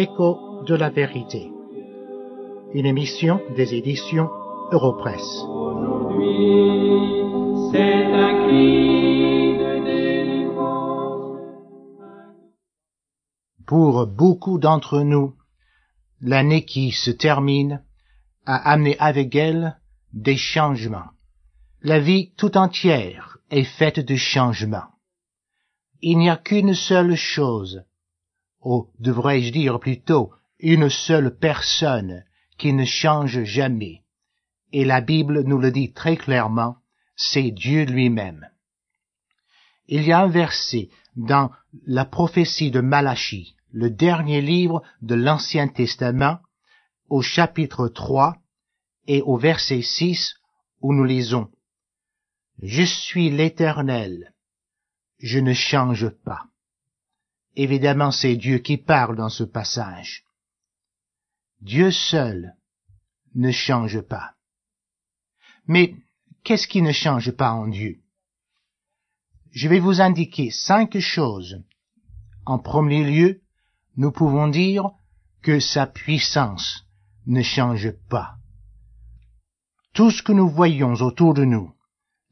Écho de la vérité. Une émission des éditions Europresse. Pour beaucoup d'entre nous, l'année qui se termine a amené avec elle des changements. La vie tout entière est faite de changements. Il n'y a qu'une seule chose, ou devrais-je dire plutôt une seule personne qui ne change jamais. Et la Bible nous le dit très clairement, c'est Dieu lui-même. Il y a un verset dans la prophétie de Malachie, le dernier livre de l'Ancien Testament, au chapitre 3 et au verset 6, où nous lisons Je suis l'Éternel, je ne change pas. Évidemment, c'est Dieu qui parle dans ce passage. Dieu seul ne change pas. Mais qu'est-ce qui ne change pas en Dieu? Je vais vous indiquer cinq choses. En premier lieu, nous pouvons dire que sa puissance ne change pas. Tout ce que nous voyons autour de nous,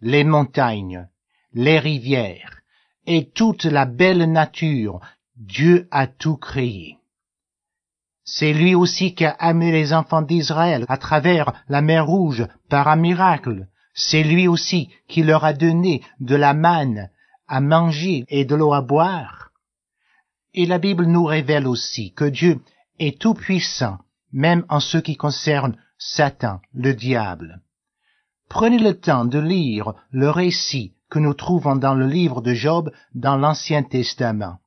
les montagnes, les rivières et toute la belle nature, Dieu a tout créé. C'est lui aussi qui a amené les enfants d'Israël à travers la mer Rouge par un miracle. C'est lui aussi qui leur a donné de la manne à manger et de l'eau à boire. Et la Bible nous révèle aussi que Dieu est tout puissant, même en ce qui concerne Satan, le diable. Prenez le temps de lire le récit que nous trouvons dans le livre de Job dans l'Ancien Testament.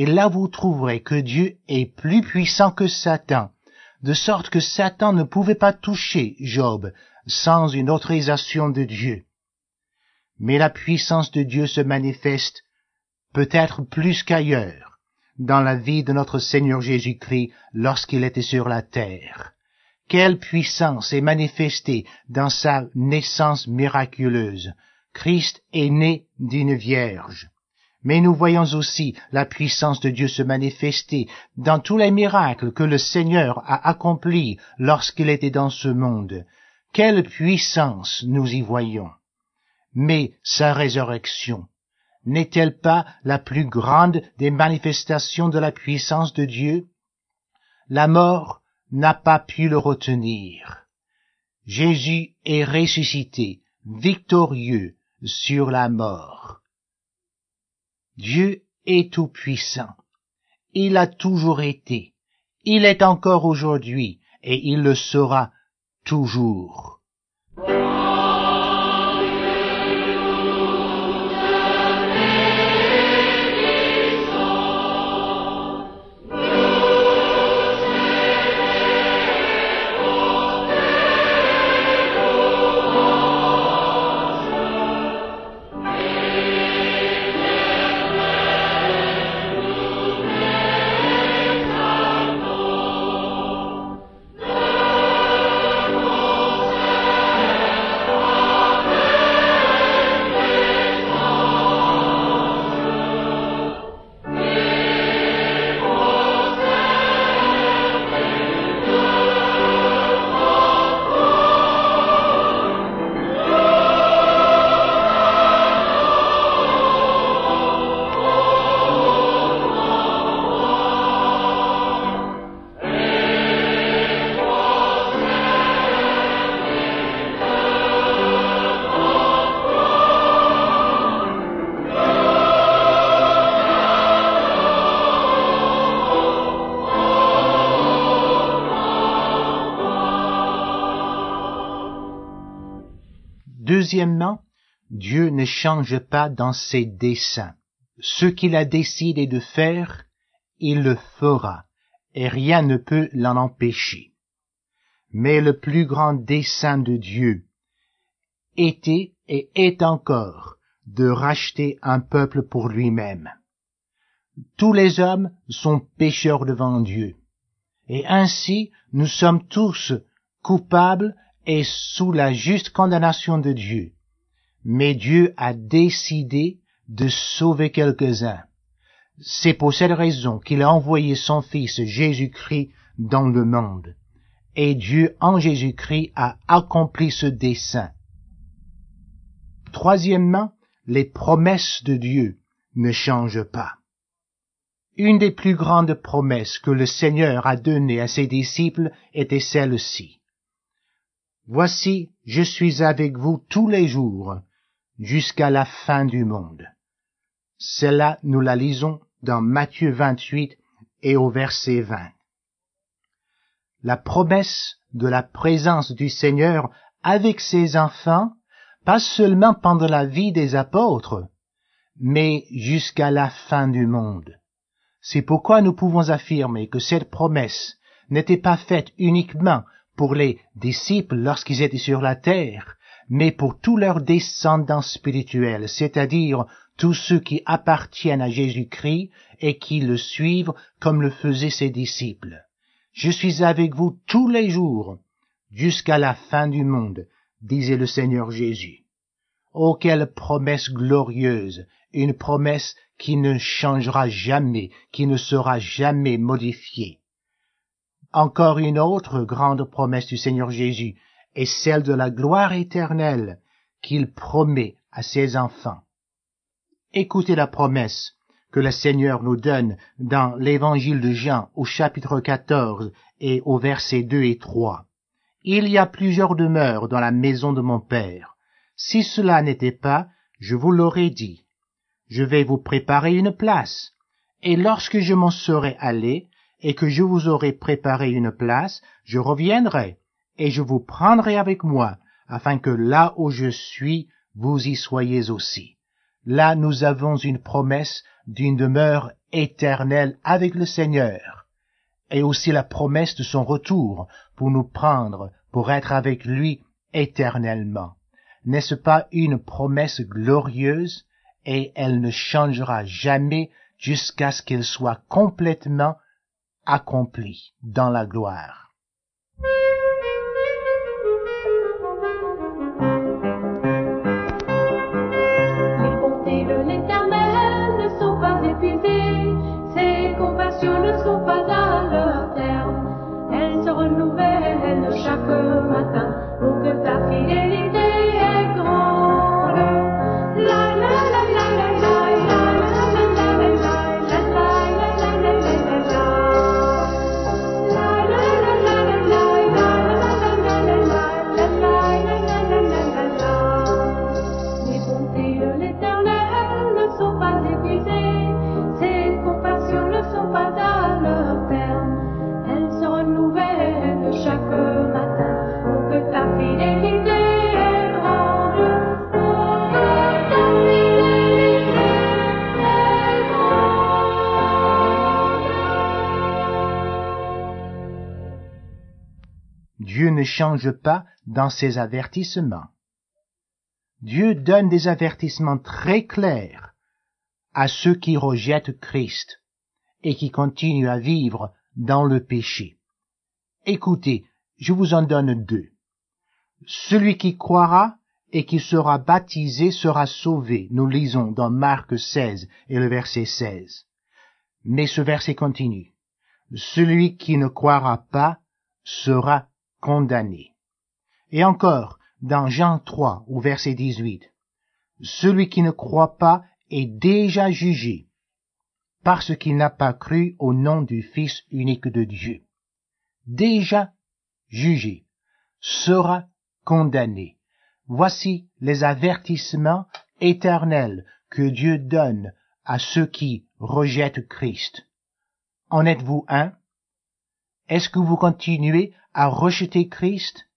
Et là vous trouverez que Dieu est plus puissant que Satan, de sorte que Satan ne pouvait pas toucher Job sans une autorisation de Dieu. Mais la puissance de Dieu se manifeste peut-être plus qu'ailleurs dans la vie de notre Seigneur Jésus-Christ lorsqu'il était sur la terre. Quelle puissance est manifestée dans sa naissance miraculeuse. Christ est né d'une vierge. Mais nous voyons aussi la puissance de Dieu se manifester dans tous les miracles que le Seigneur a accomplis lorsqu'il était dans ce monde. Quelle puissance nous y voyons. Mais sa résurrection n'est-elle pas la plus grande des manifestations de la puissance de Dieu? La mort n'a pas pu le retenir. Jésus est ressuscité, victorieux sur la mort. Dieu est tout-puissant. Il a toujours été. Il est encore aujourd'hui et il le sera toujours. Deuxièmement, Dieu ne change pas dans ses desseins. Ce qu'il a décidé de faire, il le fera, et rien ne peut l'en empêcher. Mais le plus grand dessein de Dieu était et est encore de racheter un peuple pour lui-même. Tous les hommes sont pécheurs devant Dieu, et ainsi nous sommes tous coupables et sous la juste condamnation de Dieu. Mais Dieu a décidé de sauver quelques-uns. C'est pour cette raison qu'il a envoyé son Fils Jésus-Christ dans le monde. Et Dieu en Jésus-Christ a accompli ce dessein. Troisièmement, les promesses de Dieu ne changent pas. Une des plus grandes promesses que le Seigneur a données à ses disciples était celle-ci. Voici, je suis avec vous tous les jours jusqu'à la fin du monde. Cela, nous la lisons dans Matthieu 28 et au verset 20. La promesse de la présence du Seigneur avec ses enfants, pas seulement pendant la vie des apôtres, mais jusqu'à la fin du monde. C'est pourquoi nous pouvons affirmer que cette promesse n'était pas faite uniquement pour les disciples lorsqu'ils étaient sur la terre, mais pour tous leurs descendants spirituels, c'est-à-dire tous ceux qui appartiennent à Jésus-Christ et qui le suivent comme le faisaient ses disciples. Je suis avec vous tous les jours jusqu'à la fin du monde, disait le Seigneur Jésus. Oh, quelle promesse glorieuse, une promesse qui ne changera jamais, qui ne sera jamais modifiée. Encore une autre grande promesse du Seigneur Jésus est celle de la gloire éternelle qu'il promet à ses enfants. Écoutez la promesse que le Seigneur nous donne dans l'évangile de Jean au chapitre 14 et au verset 2 et 3. Il y a plusieurs demeures dans la maison de mon Père. Si cela n'était pas, je vous l'aurais dit. Je vais vous préparer une place. Et lorsque je m'en serai allé, et que je vous aurai préparé une place, je reviendrai, et je vous prendrai avec moi, afin que là où je suis, vous y soyez aussi. Là nous avons une promesse d'une demeure éternelle avec le Seigneur, et aussi la promesse de son retour pour nous prendre, pour être avec lui éternellement. N'est-ce pas une promesse glorieuse et elle ne changera jamais jusqu'à ce qu'elle soit complètement accomplie dans la gloire. Pas dans ses avertissements. Dieu donne des avertissements très clairs à ceux qui rejettent Christ et qui continuent à vivre dans le péché. Écoutez, je vous en donne deux. Celui qui croira et qui sera baptisé sera sauvé, nous lisons dans Marc 16 et le verset 16. Mais ce verset continue. Celui qui ne croira pas sera condamné. Et encore, dans Jean 3 au verset 18, celui qui ne croit pas est déjà jugé, parce qu'il n'a pas cru au nom du Fils unique de Dieu. Déjà jugé, sera condamné. Voici les avertissements éternels que Dieu donne à ceux qui rejettent Christ. En êtes-vous un? Est-ce que vous continuez à rejeter Christ,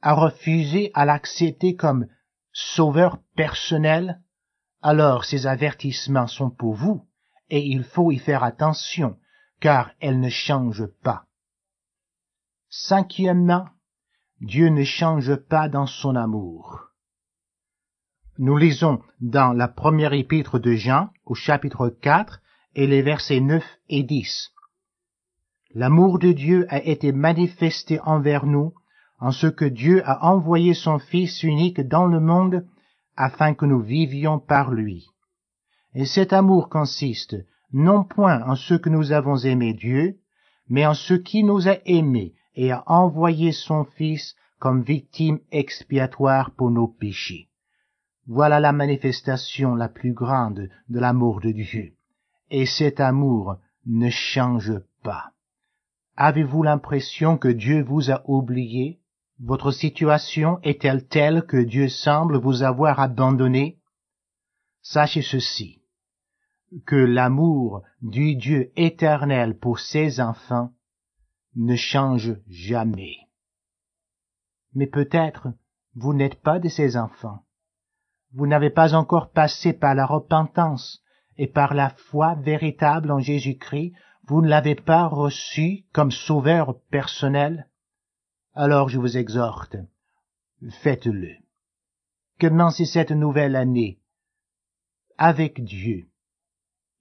à refuser à l'accepter comme sauveur personnel? Alors ces avertissements sont pour vous, et il faut y faire attention, car elles ne changent pas. Cinquièmement, Dieu ne change pas dans son amour. Nous lisons dans la première épître de Jean, au chapitre 4, et les versets 9 et 10. L'amour de Dieu a été manifesté envers nous en ce que Dieu a envoyé son Fils unique dans le monde afin que nous vivions par lui. Et cet amour consiste non point en ce que nous avons aimé Dieu, mais en ce qui nous a aimés et a envoyé son Fils comme victime expiatoire pour nos péchés. Voilà la manifestation la plus grande de l'amour de Dieu. Et cet amour ne change pas. Avez-vous l'impression que Dieu vous a oublié? Votre situation est-elle telle que Dieu semble vous avoir abandonné? Sachez ceci, que l'amour du Dieu éternel pour ses enfants ne change jamais. Mais peut-être vous n'êtes pas de ses enfants. Vous n'avez pas encore passé par la repentance et par la foi véritable en Jésus-Christ, vous ne l'avez pas reçu comme sauveur personnel? Alors je vous exhorte, faites-le. Commencez cette nouvelle année avec Dieu.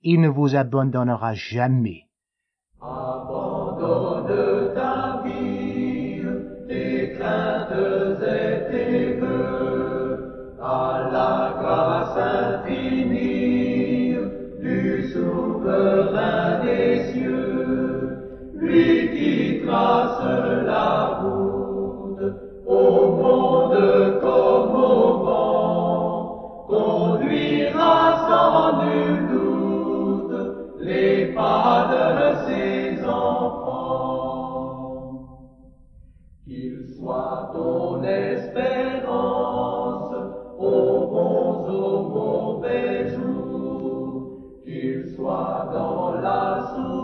Il ne vous abandonnera jamais. Abandonne ta vie, tes craintes et tes vœux à la grâce infinie Qu'il soit ton espérance aux bons, aux mauvais jours, qu'il soit dans la souffrance